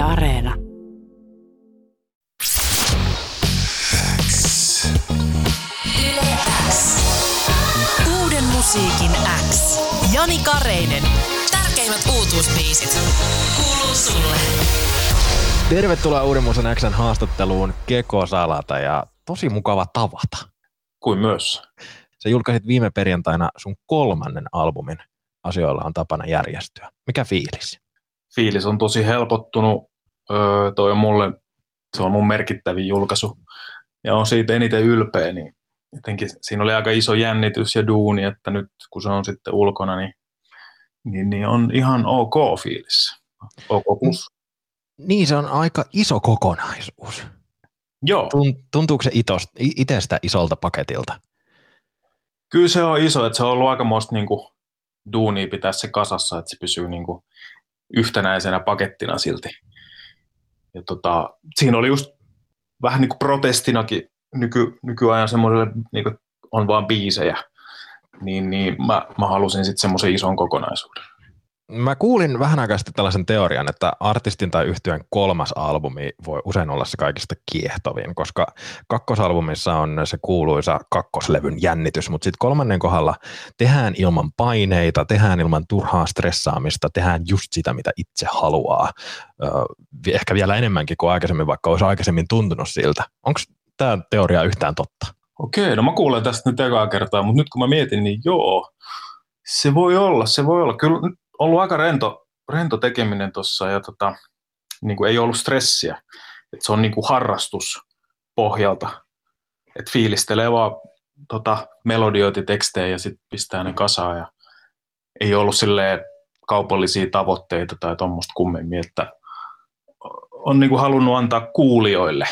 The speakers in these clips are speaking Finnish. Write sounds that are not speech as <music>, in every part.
Yle Areena. Uuden musiikin X. Jani Kareinen. Tärkeimmät uutuusbiisit. Kuuluu sulle. Tervetuloa Uuden Musan Xn haastatteluun Keko Salata ja tosi mukava tavata. Kuin myös. Sä julkaisit viime perjantaina sun kolmannen albumin Asioilla on tapana järjestyä. Mikä fiilis? Fiilis on tosi helpottunut. Öö, toi on mulle, se on mun merkittävin julkaisu. Ja on siitä eniten ylpeä, niin jotenkin siinä oli aika iso jännitys ja duuni, että nyt kun se on sitten ulkona, niin, niin, niin on ihan ok fiilis. Ok plus. Niin, se on aika iso kokonaisuus. Joo, Tun- Tuntuuko se itost, itestä isolta paketilta? kyllä se on iso, että se on ollut aikamoista niin kuin, duunia pitää se kasassa, että se pysyy niin kuin, yhtenäisenä pakettina silti. Ja tota, siinä oli just vähän niin kuin protestinakin nyky, nykyajan semmoiselle, niin on vaan biisejä, niin, niin mä, mä halusin sitten semmoisen ison kokonaisuuden. Mä kuulin vähän aikaa sitten tällaisen teorian, että artistin tai yhtyön kolmas albumi voi usein olla se kaikista kiehtovin, koska kakkosalbumissa on se kuuluisa kakkoslevyn jännitys, mutta sitten kolmannen kohdalla tehdään ilman paineita, tehdään ilman turhaa stressaamista, tehdään just sitä, mitä itse haluaa. Ehkä vielä enemmänkin kuin aikaisemmin, vaikka olisi aikaisemmin tuntunut siltä. Onko tämä teoria yhtään totta? Okei, no mä kuulen tästä nyt ekaa kertaa, mutta nyt kun mä mietin, niin joo, se voi olla, se voi olla. Kyllä ollut aika rento, rento tekeminen tuossa ja tota, niin kuin ei ollut stressiä. Et se on niin kuin harrastus pohjalta, että fiilistelee vaan tota, melodioita tekstejä ja sitten pistää ne kasaan ja ei ollut silleen kaupallisia tavoitteita tai tuommoista kummemmin, että on niin kuin halunnut antaa kuulijoille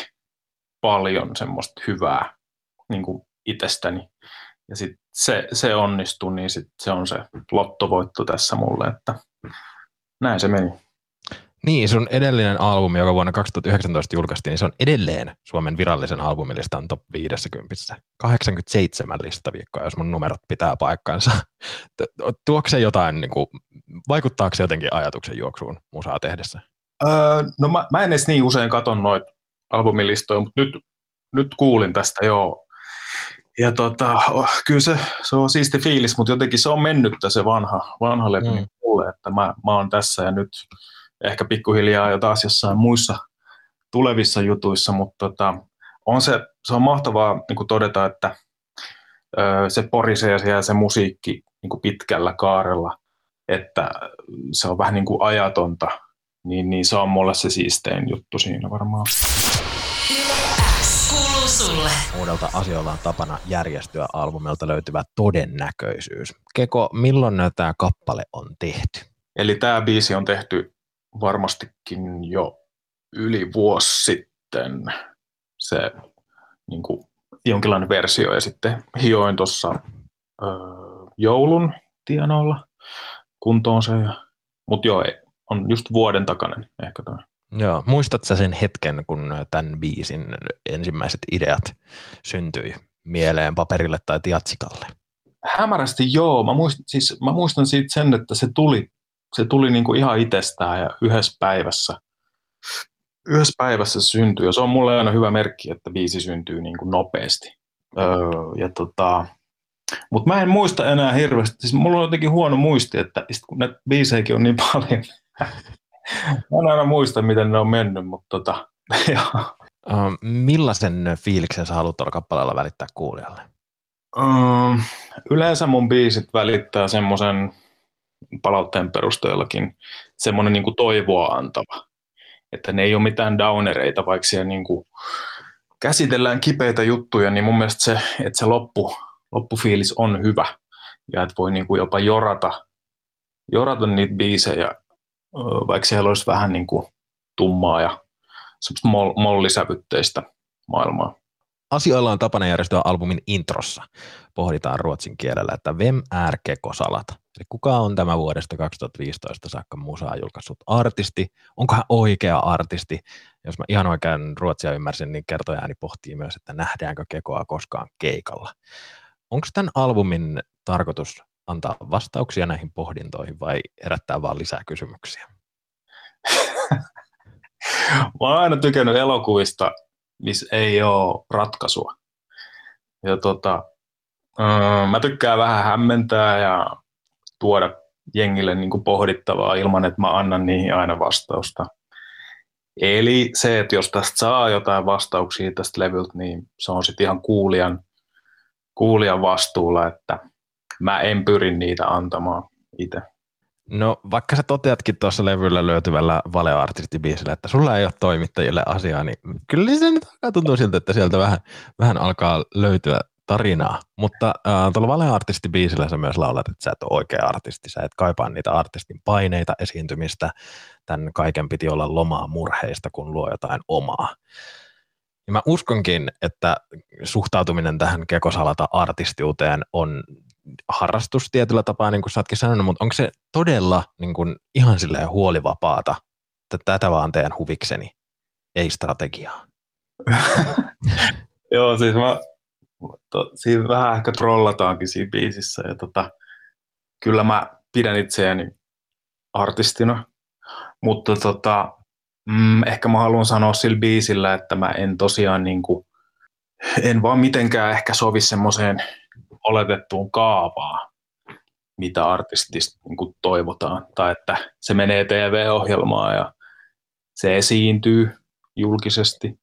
paljon semmoista hyvää niin kuin itsestäni. Ja sitten se, se onnistuu, niin sit se on se lottovoitto tässä mulle, että näin se meni. Niin, sun edellinen albumi, joka vuonna 2019 julkaistiin, niin se on edelleen Suomen virallisen albumilistan top 50. 87 listaviikkoa, jos mun numerot pitää paikkansa. Tu- Tuokse se jotain, niin kuin, vaikuttaako se jotenkin ajatuksen juoksuun musaa tehdessä? Öö, no mä, mä en edes niin usein katon noita albumilistoja, mutta nyt, nyt kuulin tästä joo. Ja tota, oh, kyllä se, se on siisti fiilis, mutta jotenkin se on mennyttä se vanha, vanha levy Mm. mulle, että mä, mä oon tässä ja nyt ehkä pikkuhiljaa jo taas jossain muissa tulevissa jutuissa, mutta tota, on se, se on mahtavaa niin todeta, että ö, se porisee siellä se musiikki niin kuin pitkällä kaarella, että se on vähän niin kuin ajatonta, niin, niin se on mulle se siistein juttu siinä varmaan. Sulle. Uudelta asioilla on tapana järjestyä albumilta löytyvä todennäköisyys. Keko, milloin tämä kappale on tehty? Eli tämä biisi on tehty varmastikin jo yli vuosi sitten se niin kuin, jonkinlainen versio ja sitten hioin tuossa joulun tienoilla kuntoon se. Mutta joo, ei, on just vuoden takainen ehkä tämä. Joo, muistat sä sen hetken, kun tämän biisin ensimmäiset ideat syntyi mieleen paperille tai tiatsikalle? Hämärästi joo, mä muistan, siis, mä muistan siitä sen, että se tuli, se tuli niinku ihan itsestään ja yhdessä päivässä. Yhdessä päivässä syntyi ja se on mulle aina hyvä merkki, että biisi syntyy niinku nopeasti. Öö, ja tota, mutta mä en muista enää hirveästi, siis mulla on jotenkin huono muisti, että kun näitä biisejäkin on niin paljon, mä en aina muista, miten ne on mennyt, mutta tota, <laughs> joo. Millaisen fiiliksen sä haluat tuolla kappaleella välittää kuulijalle? Um, yleensä mun biisit välittää semmoisen palautteen perusteellakin semmoinen niin toivoa antava. Että ne ei ole mitään downereita, vaikka siellä niin kuin käsitellään kipeitä juttuja, niin mun mielestä se, että se loppu, loppufiilis on hyvä. Ja että voi niin kuin jopa jorata, jorata niitä biisejä, vaikka siellä olisi vähän niin kuin tummaa ja semmoista mol- mollisävytteistä maailmaa. Asioilla on tapana järjestyä albumin introssa. Pohditaan ruotsin kielellä, että vem är Keko Salata? Eli kuka on tämä vuodesta 2015 saakka musaa julkaissut artisti? Onko hän oikea artisti? Jos mä ihan oikein ruotsia ymmärsin, niin kertojääni pohtii myös, että nähdäänkö Kekoa koskaan keikalla. Onko tämän albumin tarkoitus antaa vastauksia näihin pohdintoihin vai herättää vaan lisää kysymyksiä? oon aina tykännyt elokuvista, missä ei ole ratkaisua. Ja tota, öö, mä tykkään vähän hämmentää ja tuoda jengille niin kuin pohdittavaa ilman, että mä annan niihin aina vastausta. Eli se, että jos tästä saa jotain vastauksia tästä levyltä, niin se on sitten ihan kuulijan, kuulijan vastuulla, että mä en pyri niitä antamaan itse. No vaikka sä toteatkin tuossa levyllä löytyvällä valeartistibiisillä, että sulla ei ole toimittajille asiaa, niin kyllä se nyt tuntuu siltä, että sieltä vähän, vähän alkaa löytyä tarinaa. Mutta äh, tuolla valeartistibiisillä sä myös laulat, että sä et ole oikea artisti, sä et kaipaa niitä artistin paineita esiintymistä, tämän kaiken piti olla lomaa murheista, kun luo jotain omaa. Ja mä uskonkin, että suhtautuminen tähän kekosalata artistiuteen on harrastus tietyllä tapaa, niin kuin sä sanonut, mutta onko se todella niin kuin ihan silleen huolivapaata, että tätä vaan teen huvikseni, ei strategiaa? <laughs> Joo, siis mä, to, siinä vähän ehkä trollataankin siinä biisissä, ja tota, kyllä mä pidän itseäni artistina, mutta tota, mm, ehkä mä haluan sanoa sillä biisillä, että mä en tosiaan niin kuin, en vaan mitenkään ehkä sovi semmoiseen oletettuun kaavaan, mitä artistista niin kuin toivotaan, tai että se menee TV-ohjelmaan ja se esiintyy julkisesti.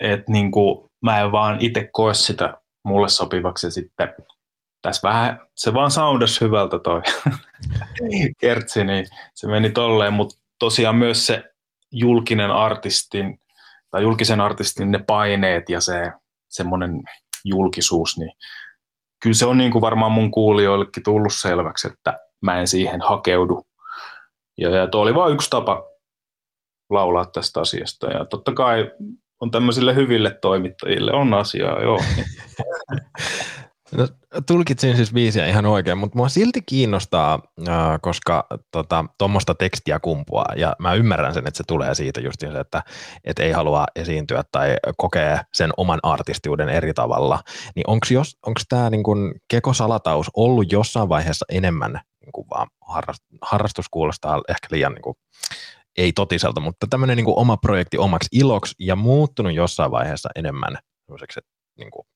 Et niin kuin, mä en vaan itse koe sitä mulle sopivaksi sitten tässä vähän, se vaan soundasi hyvältä toi <laughs> kertsi, niin se meni tolleen, mutta tosiaan myös se julkinen artistin tai julkisen artistin ne paineet ja se semmoinen julkisuus, niin kyllä se on niin kuin varmaan mun kuulijoillekin tullut selväksi, että mä en siihen hakeudu. Ja, ja tuo oli vain yksi tapa laulaa tästä asiasta. Ja totta kai on tämmöisille hyville toimittajille on asiaa, joo. <laughs> No, tulkitsin siis biisiä ihan oikein, mutta mua silti kiinnostaa, koska tuommoista tota, tekstiä kumpuaa, ja mä ymmärrän sen, että se tulee siitä just se, että et ei halua esiintyä tai kokee sen oman artistiuden eri tavalla, niin onko tämä niin kekosalataus ollut jossain vaiheessa enemmän niin kuin vaan harrastus, harrastus kuulostaa ehkä liian niin kuin, ei totiselta, mutta tämmöinen niin oma projekti omaksi iloksi ja muuttunut jossain vaiheessa enemmän niin kuin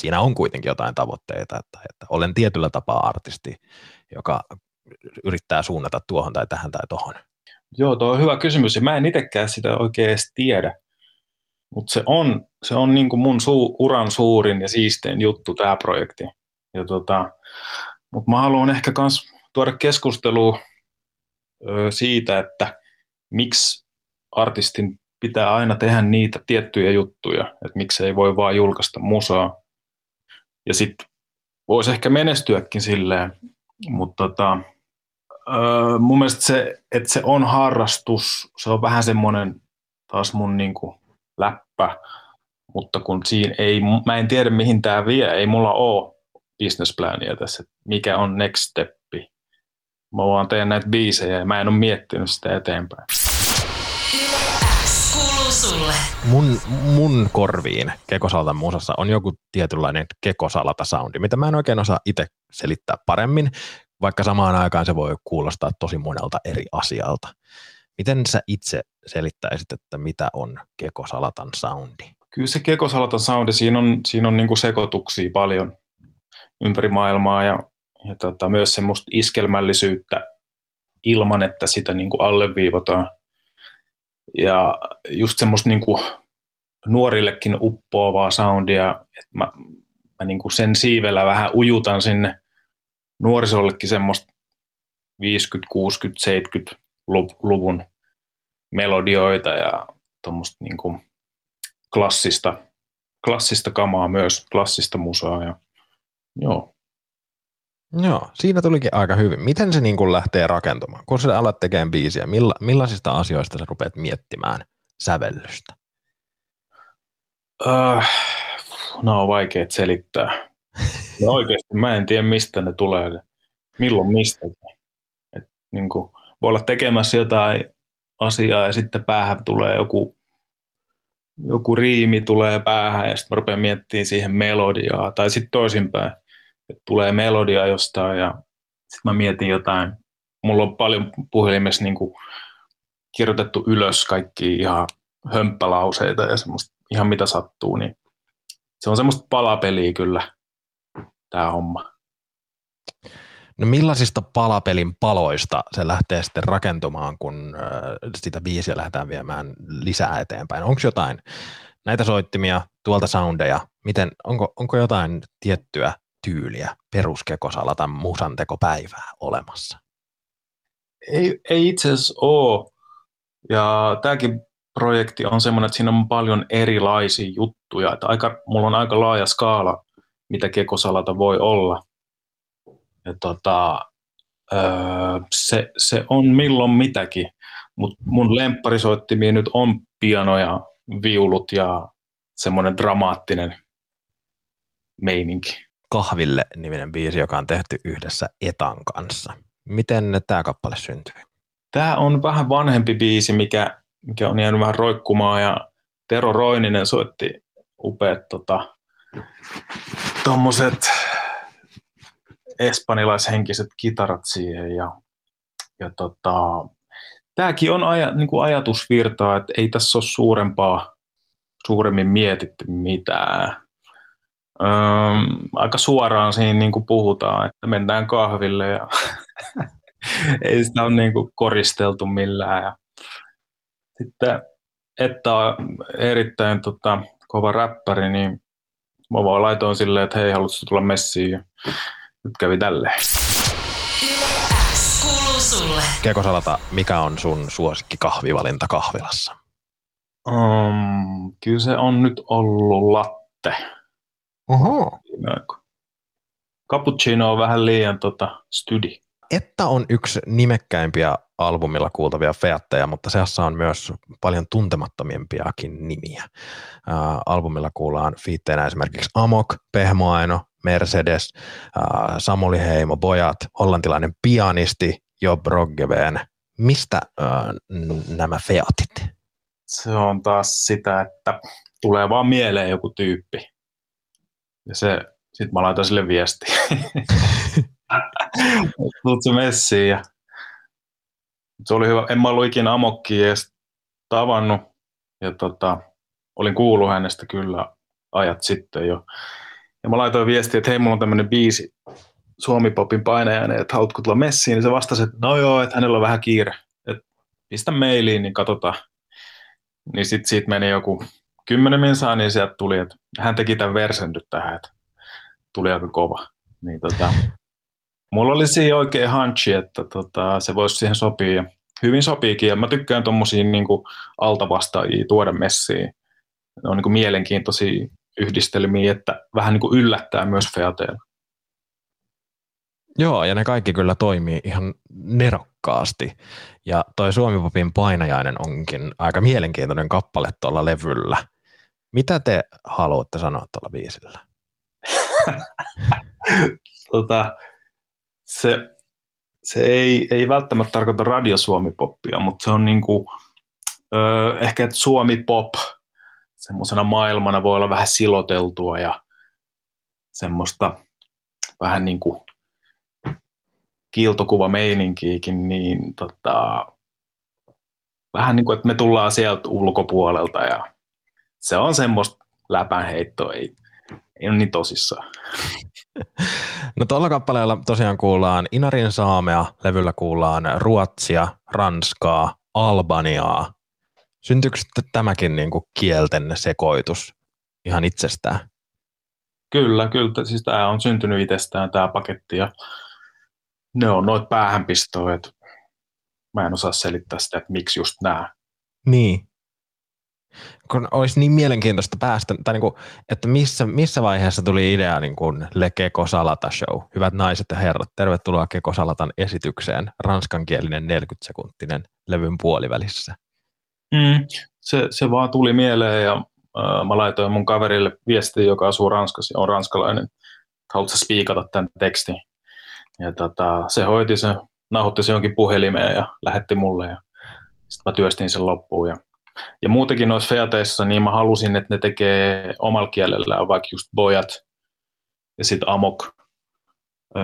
siinä on kuitenkin jotain tavoitteita, että, että olen tietyllä tapaa artisti, joka yrittää suunnata tuohon tai tähän tai tuohon. Joo, tuo on hyvä kysymys ja mä en itsekään sitä oikein edes tiedä, mutta se on, se on niin kuin mun suu, uran suurin ja siistein juttu tämä projekti. Ja tota, mutta mä haluan ehkä myös tuoda keskustelua siitä, että miksi artistin pitää aina tehdä niitä tiettyjä juttuja, että miksi ei voi vaan julkaista musaa ja sitten voisi ehkä menestyäkin silleen, mutta tota, öö, mun mielestä se, että se on harrastus, se on vähän semmoinen taas mun niinku läppä, mutta kun siinä ei, mä en tiedä mihin tämä vie, ei mulla ole businessplania tässä, mikä on next steppi. Mä vaan teen näitä biisejä ja mä en ole miettinyt sitä eteenpäin sulle? Mun, mun korviin Kekosalatan musassa on joku tietynlainen Kekosalata soundi, mitä mä en oikein osaa itse selittää paremmin, vaikka samaan aikaan se voi kuulostaa tosi monelta eri asialta. Miten sä itse selittäisit, että mitä on Kekosalatan soundi? Kyllä se Kekosalatan soundi, siinä on, siinä on niinku sekoituksia paljon ympäri maailmaa ja, ja tota, myös semmoista iskelmällisyyttä ilman, että sitä niinku alleviivataan ja just semmoista niin kuin nuorillekin uppoavaa soundia, että mä, mä niin kuin sen siivellä vähän ujutan sinne nuorisollekin semmoista 50, 60, 70 luvun melodioita ja tuommoista niin kuin klassista, klassista kamaa myös, klassista musaa ja joo. Joo, siinä tulikin aika hyvin. Miten se niin kuin lähtee rakentumaan? Kun sä alat tekemään biisiä, milla, millaisista asioista sä rupeat miettimään sävellystä? Uh, no on vaikea selittää. <laughs> No oikeasti mä en tiedä, mistä ne tulee. Milloin mistä. Et, niin kuin, voi olla tekemässä jotain asiaa ja sitten päähän tulee joku, joku riimi tulee päähän ja sitten mä rupean miettimään siihen melodiaa. Tai sitten toisinpäin tulee melodia jostain ja sitten mä mietin jotain. Mulla on paljon puhelimessa niin kuin kirjoitettu ylös kaikki ihan hömppälauseita ja semmoista ihan mitä sattuu, niin se on semmoista palapeliä kyllä tämä homma. No millaisista palapelin paloista se lähtee sitten rakentumaan, kun sitä biisiä lähdetään viemään lisää eteenpäin? Onko jotain näitä soittimia, tuolta soundeja, miten, onko, onko jotain tiettyä tyyliä peruskekosalatan musantekopäivää olemassa? Ei, ei itse asiassa ole. Ja tämäkin projekti on semmoinen, että siinä on paljon erilaisia juttuja. Että aika, mulla on aika laaja skaala, mitä kekosalata voi olla. Ja tota, öö, se, se on milloin mitäkin, mutta mun lempparisoittimi nyt on piano ja viulut ja semmoinen dramaattinen meininki. Kahville niminen biisi, joka on tehty yhdessä Etan kanssa. Miten tämä kappale syntyi? Tämä on vähän vanhempi biisi, mikä, mikä on jäänyt vähän roikkumaan ja Tero Roininen soitti upeat tota, tommoset espanjalaishenkiset kitarat siihen ja, ja tota, tämäkin on aja, niin kuin ajatusvirtaa, että ei tässä ole suurempaa, suuremmin mietitty mitään. Aika suoraan siinä niin kuin puhutaan, että mennään kahville ja <laughs> ei sitä ole niin kuin koristeltu millään. Ja sitten, että on erittäin tota, kova räppäri, niin mä vaan laitoin silleen, että hei, haluatko tulla messiin? Ja nyt kävi tälleen. sulle. Kekosalata, mikä on sun suosikki kahvivalinta kahvilassa? Um, kyllä se on nyt ollut latte. Oho. Cappuccino on vähän liian tota, studi. Että on yksi nimekkäimpiä albumilla kuultavia featteja, mutta seassa on myös paljon tuntemattomimpiakin nimiä. Uh, albumilla kuullaan fiitteinä esimerkiksi Amok, Pehmoaino, Mercedes, uh, Samuli Heimo, Bojat, hollantilainen pianisti Job Roggeveen. Mistä uh, nämä featit? Se on taas sitä, että tulee vaan mieleen joku tyyppi. Ja se, sit mä laitan sille viesti. <laughs> Tuut se messiin ja se oli hyvä. En mä ollut ikinä Amokkia edes tavannut ja tota, olin kuullut hänestä kyllä ajat sitten jo. Ja mä laitoin viestiä, että hei, mulla on tämmöinen biisi Suomi-popin painajainen, että haluatko tulla messiin, niin se vastasi, että no joo, että hänellä on vähän kiire, että pistä mailiin, niin katsotaan. Niin sitten siitä meni joku kymmenen minsaa, niin sieltä tuli, että hän teki tämän versen nyt tähän, että tuli aika kova. Niin tota, mulla oli siinä oikein hanchi, että tota, se voisi siihen sopia. Ja hyvin sopiikin, ja mä tykkään tuommoisia niin altavastaajia tuoda messiin. Ne on niin kuin mielenkiintoisia yhdistelmiä, että vähän niin kuin yllättää myös feateilla. Joo, ja ne kaikki kyllä toimii ihan nerokkaasti. Ja toi Suomipopin painajainen onkin aika mielenkiintoinen kappale tuolla levyllä. Mitä te haluatte sanoa tuolla biisillä? <laughs> tota, se se ei, ei välttämättä tarkoita radiosuomipoppia, mutta se on niinku, ö, ehkä että suomipop semmoisena maailmana voi olla vähän siloteltua ja semmoista vähän niin kuin kiiltokuva meininkiikin, niin tota, vähän niin kuin, että me tullaan sieltä ulkopuolelta ja se on semmoista läpänheittoa, ei, ei ole niin tosissaan. <laughs> No tuolla kappaleella tosiaan kuullaan Inarin saamea, levyllä kuullaan ruotsia, ranskaa, albaniaa. Syntyykö tämäkin niin kuin kielten sekoitus ihan itsestään? Kyllä, kyllä. Siis tämä on syntynyt itsestään tämä paketti ja ne on noit päähänpistoja, mä en osaa selittää sitä, että miksi just nämä. Niin kun olisi niin mielenkiintoista päästä, tai niin kuin, että missä, missä vaiheessa tuli idea niin kuin Le Keko Salata Show. Hyvät naiset ja herrat, tervetuloa Keko Salatan esitykseen, ranskankielinen 40-sekuntinen levyn puolivälissä. Mm, se, se vaan tuli mieleen ja äh, mä laitoin mun kaverille viesti, joka asuu Ranskassa ja on ranskalainen, haluatko spiikata tämän tekstin. Ja tota, se hoiti se, nauhoitti se jonkin puhelimeen ja lähetti mulle ja sitten mä työstin sen loppuun ja ja muutenkin noissa feateissa, niin mä halusin, että ne tekee omalla kielellään vaikka just bojat ja sitten amok, öö,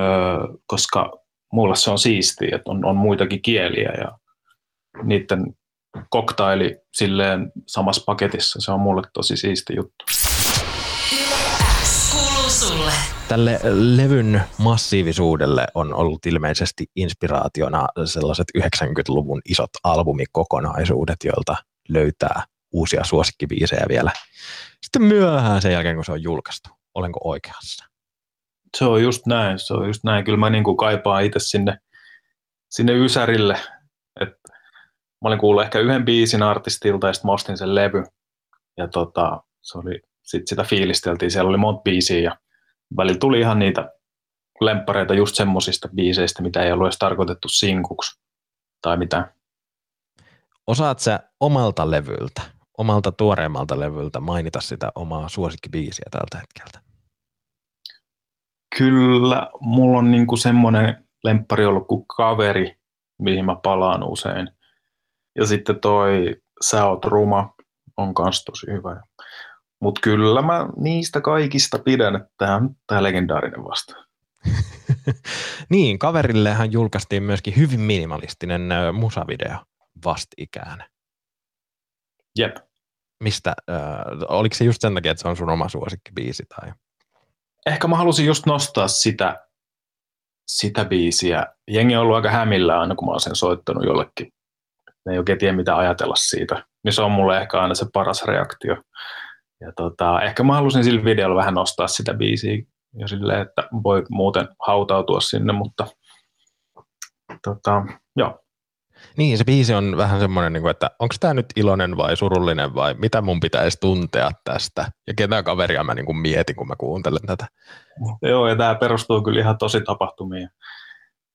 koska mulla se on siistiä, että on, on muitakin kieliä ja niiden koktaili silleen samassa paketissa. Se on mulle tosi siisti juttu. X kuuluu sulle. Tälle levyn massiivisuudelle on ollut ilmeisesti inspiraationa sellaiset 90-luvun isot albumikokonaisuudet, joilta löytää uusia suosikkibiisejä vielä. Sitten myöhään sen jälkeen, kun se on julkaistu. Olenko oikeassa? Se on just näin, se on just näin. Kyllä mä niin kuin kaipaan itse sinne, sinne Ysärille. Et mä olin kuullut ehkä yhden biisin artistilta ja sitten mä ostin sen levy. Ja tota, se oli, sit sitä fiilisteltiin, siellä oli monta biisiä ja välillä tuli ihan niitä lemppareita just semmosista biiseistä, mitä ei ollut edes tarkoitettu sinkuksi tai mitä. Osaat sä omalta levyltä, omalta tuoreemmalta levyltä mainita sitä omaa suosikkibiisiä tältä hetkeltä? Kyllä, mulla on niinku semmoinen lemppari ollut kuin kaveri, mihin mä palaan usein. Ja sitten toi Sä oot ruma on kans tosi hyvä. Mutta kyllä mä niistä kaikista pidän, että tämä on tää legendaarinen vasta. <laughs> niin, kaverillehan julkaistiin myöskin hyvin minimalistinen musavideo vastikään. Jep. Mistä, äh, oliko se just sen takia, että se on sun oma suosikkibiisi? Tai? Ehkä mä halusin just nostaa sitä, sitä biisiä. Jengi on ollut aika hämillä aina, kun mä oon sen soittanut jollekin. Ne ei oikein tiedä, mitä ajatella siitä. Niin se on mulle ehkä aina se paras reaktio. Ja tota, ehkä mä halusin sillä videolla vähän nostaa sitä biisiä jo silleen, että voi muuten hautautua sinne, mutta tota, joo. Niin, se biisi on vähän semmoinen, niin kuin, että onko tämä nyt iloinen vai surullinen vai mitä mun pitäisi tuntea tästä ja ketä kaveria mä niin kuin mietin, kun mä kuuntelen tätä. Joo, ja tämä perustuu kyllä ihan tosi tapahtumiin.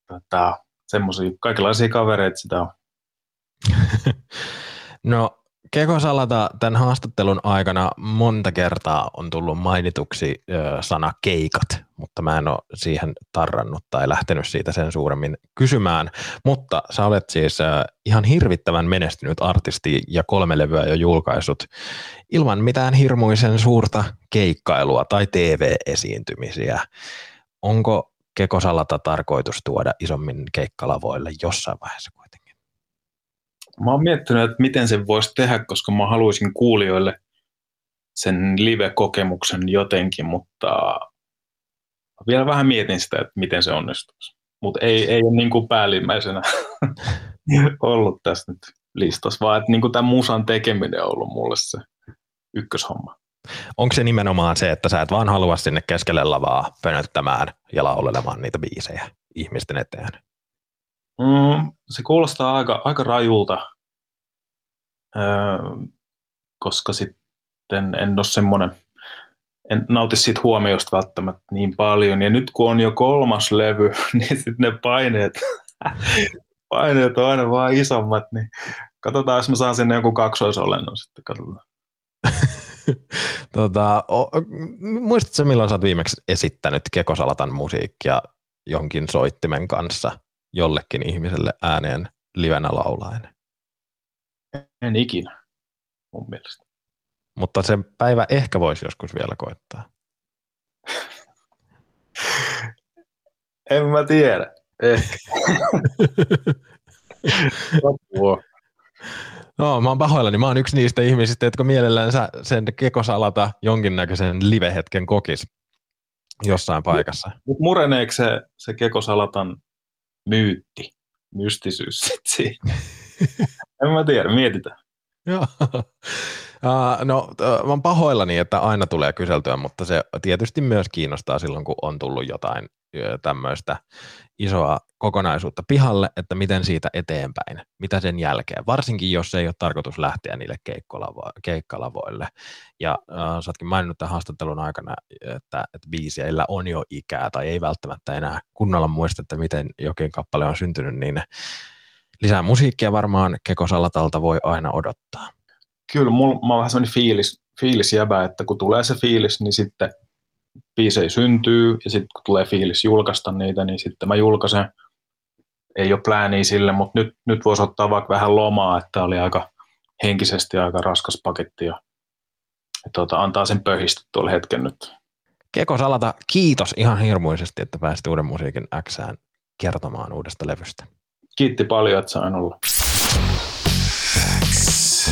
Tota, semmoisia kaikenlaisia kavereita sitä on. <laughs> no, Keko Salata tämän haastattelun aikana monta kertaa on tullut mainituksi sana keikat, mutta mä en ole siihen tarrannut tai lähtenyt siitä sen suuremmin kysymään. Mutta sä olet siis ihan hirvittävän menestynyt artisti ja kolme levyä jo julkaisut ilman mitään hirmuisen suurta keikkailua tai TV-esiintymisiä. Onko Keko Salata tarkoitus tuoda isommin keikkalavoille jossain vaiheessa? Mä oon miettinyt, että miten sen voisi tehdä, koska mä haluaisin kuulijoille sen live-kokemuksen jotenkin, mutta vielä vähän mietin sitä, että miten se onnistuisi. Mutta ei, ei ole niin kuin päällimmäisenä <laughs> ollut tässä nyt listassa, vaan että niin kuin tämän musan tekeminen on ollut mulle se ykköshomma. Onko se nimenomaan se, että sä et vaan halua sinne keskelle lavaa pönöttämään ja laulelemaan niitä biisejä ihmisten eteen? Mm, se kuulostaa aika, aika rajulta, öö, koska sitten en ole semmoinen, en nauti siitä huomiosta välttämättä niin paljon. Ja nyt kun on jo kolmas levy, <laughs> niin sitten ne paineet, <laughs> paineet on aina vaan isommat, niin katsotaan, jos mä saan sinne joku kaksoisolennon sitten, katsotaan. <laughs> tota, o, muistatko milloin sä oot viimeksi esittänyt Kekosalatan musiikkia jonkin soittimen kanssa – jollekin ihmiselle ääneen livenä laulaen. En ikinä, mun mielestä. Mutta se päivä ehkä voisi joskus vielä koittaa. <laughs> en mä tiedä. Ehkä. <laughs> No, mä oon pahoillani. Mä oon yksi niistä ihmisistä, jotka mielellään sen kekosalata jonkinnäköisen livehetken kokis jossain paikassa. Mutta mureneeko se, se kekosalatan myytti, mystisyys <laughs> sitten En mä tiedä, mietitään. <laughs> Joo. Uh, no, mä oon pahoillani, että aina tulee kyseltyä, mutta se tietysti myös kiinnostaa silloin, kun on tullut jotain tämmöistä isoa kokonaisuutta pihalle, että miten siitä eteenpäin, mitä sen jälkeen, varsinkin jos ei ole tarkoitus lähteä niille keikkalavo- keikkalavoille. Ja äh, sä ootkin maininnut tämän haastattelun aikana, että, että biiseillä on jo ikää tai ei välttämättä enää kunnolla muista, että miten jokin kappale on syntynyt, niin lisää musiikkia varmaan Kekosalatalta voi aina odottaa. Kyllä, mulla, mä oon vähän sellainen fiilis, fiilis jäbä, että kun tulee se fiilis, niin sitten biisejä syntyy ja sitten kun tulee fiilis julkaista niitä, niin sitten mä julkaisen. Ei ole plääniä sille, mutta nyt, nyt voisi ottaa vaikka vähän lomaa, että oli aika henkisesti aika raskas paketti ja, ja tuota, antaa sen pöhistä tuolla hetken nyt. Keko Salata, kiitos ihan hirmuisesti, että pääsit Uuden musiikin Xään kertomaan uudesta levystä. Kiitti paljon, että sain olla. X.